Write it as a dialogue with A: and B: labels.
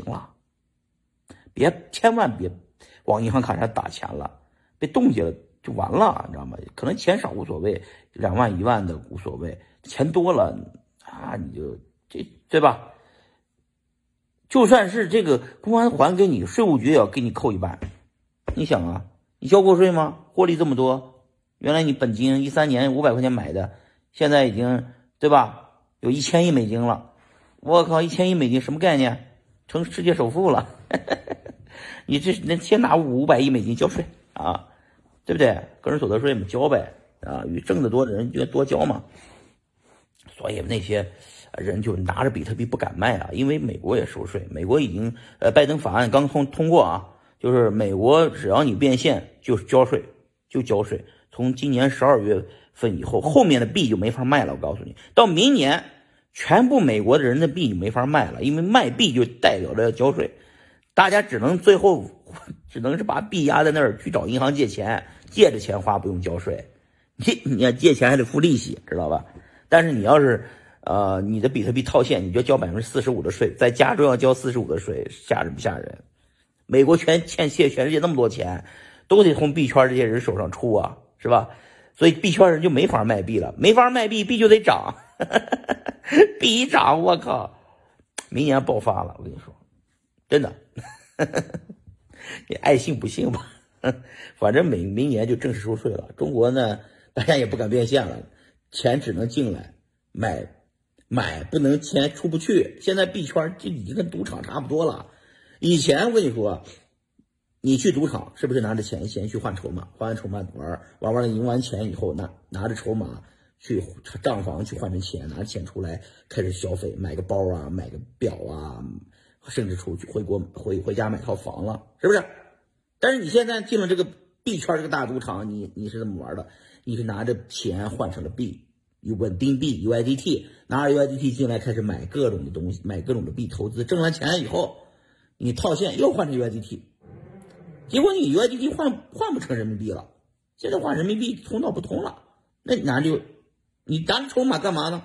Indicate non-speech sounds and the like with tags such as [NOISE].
A: 行了，别千万别往银行卡上打钱了，被冻结了就完了，你知道吗？可能钱少无所谓，两万一万的无所谓，钱多了啊，你就这对吧？就算是这个公安还给你，税务局也要给你扣一半。你想啊，你交过税吗？获利这么多，原来你本金一三年五百块钱买的，现在已经对吧？有一千亿美金了。我靠，一千亿美金什么概念？成世界首富了。你这那先拿五百亿美金交税啊，对不对？个人所得税嘛，交呗啊，与挣得多的人就多交嘛。所以那些。人就拿着比特币不敢卖啊，因为美国也收税。美国已经呃，拜登法案刚通通过啊，就是美国只要你变现就交税，就交税。从今年十二月份以后，后面的币就没法卖了。我告诉你，到明年全部美国的人的币就没法卖了，因为卖币就代表着要交税。大家只能最后 [LAUGHS] 只能是把币压在那儿去找银行借钱，借着钱花不用交税。你你要借钱还得付利息，知道吧？但是你要是。呃，你的比特币套现，你就交百分之四十五的税，在加州要交四十五的税，吓人不吓人？美国全欠欠全世界那么多钱，都得从币圈这些人手上出啊，是吧？所以币圈人就没法卖币了，没法卖币，币就得涨，哈哈哈哈第一涨，我靠，明年爆发了，我跟你说，真的，你 [LAUGHS] 爱信不信吧，反正明明年就正式收税了。中国呢，大家也不敢变现了，钱只能进来买。买不能钱出不去，现在币圈就已经跟赌场差不多了。以前我跟你说，你去赌场是不是拿着钱先去换筹码，换完筹码玩玩完了赢完钱以后，拿拿着筹码去账房去换成钱，拿着钱出来开始消费，买个包啊，买个表啊，甚至出去回国回回家买套房了，是不是？但是你现在进了这个币圈这个大赌场，你你是怎么玩的？你是拿着钱换成了币。有稳定币 UIDT，拿着 UIDT 进来开始买各种的东西，买各种的币投资，挣完钱以后，你套现又换成 UIDT，结果你 UIDT 换换不成人民币了，现在换人民币通道不通了，那你拿就你拿着筹码干嘛呢？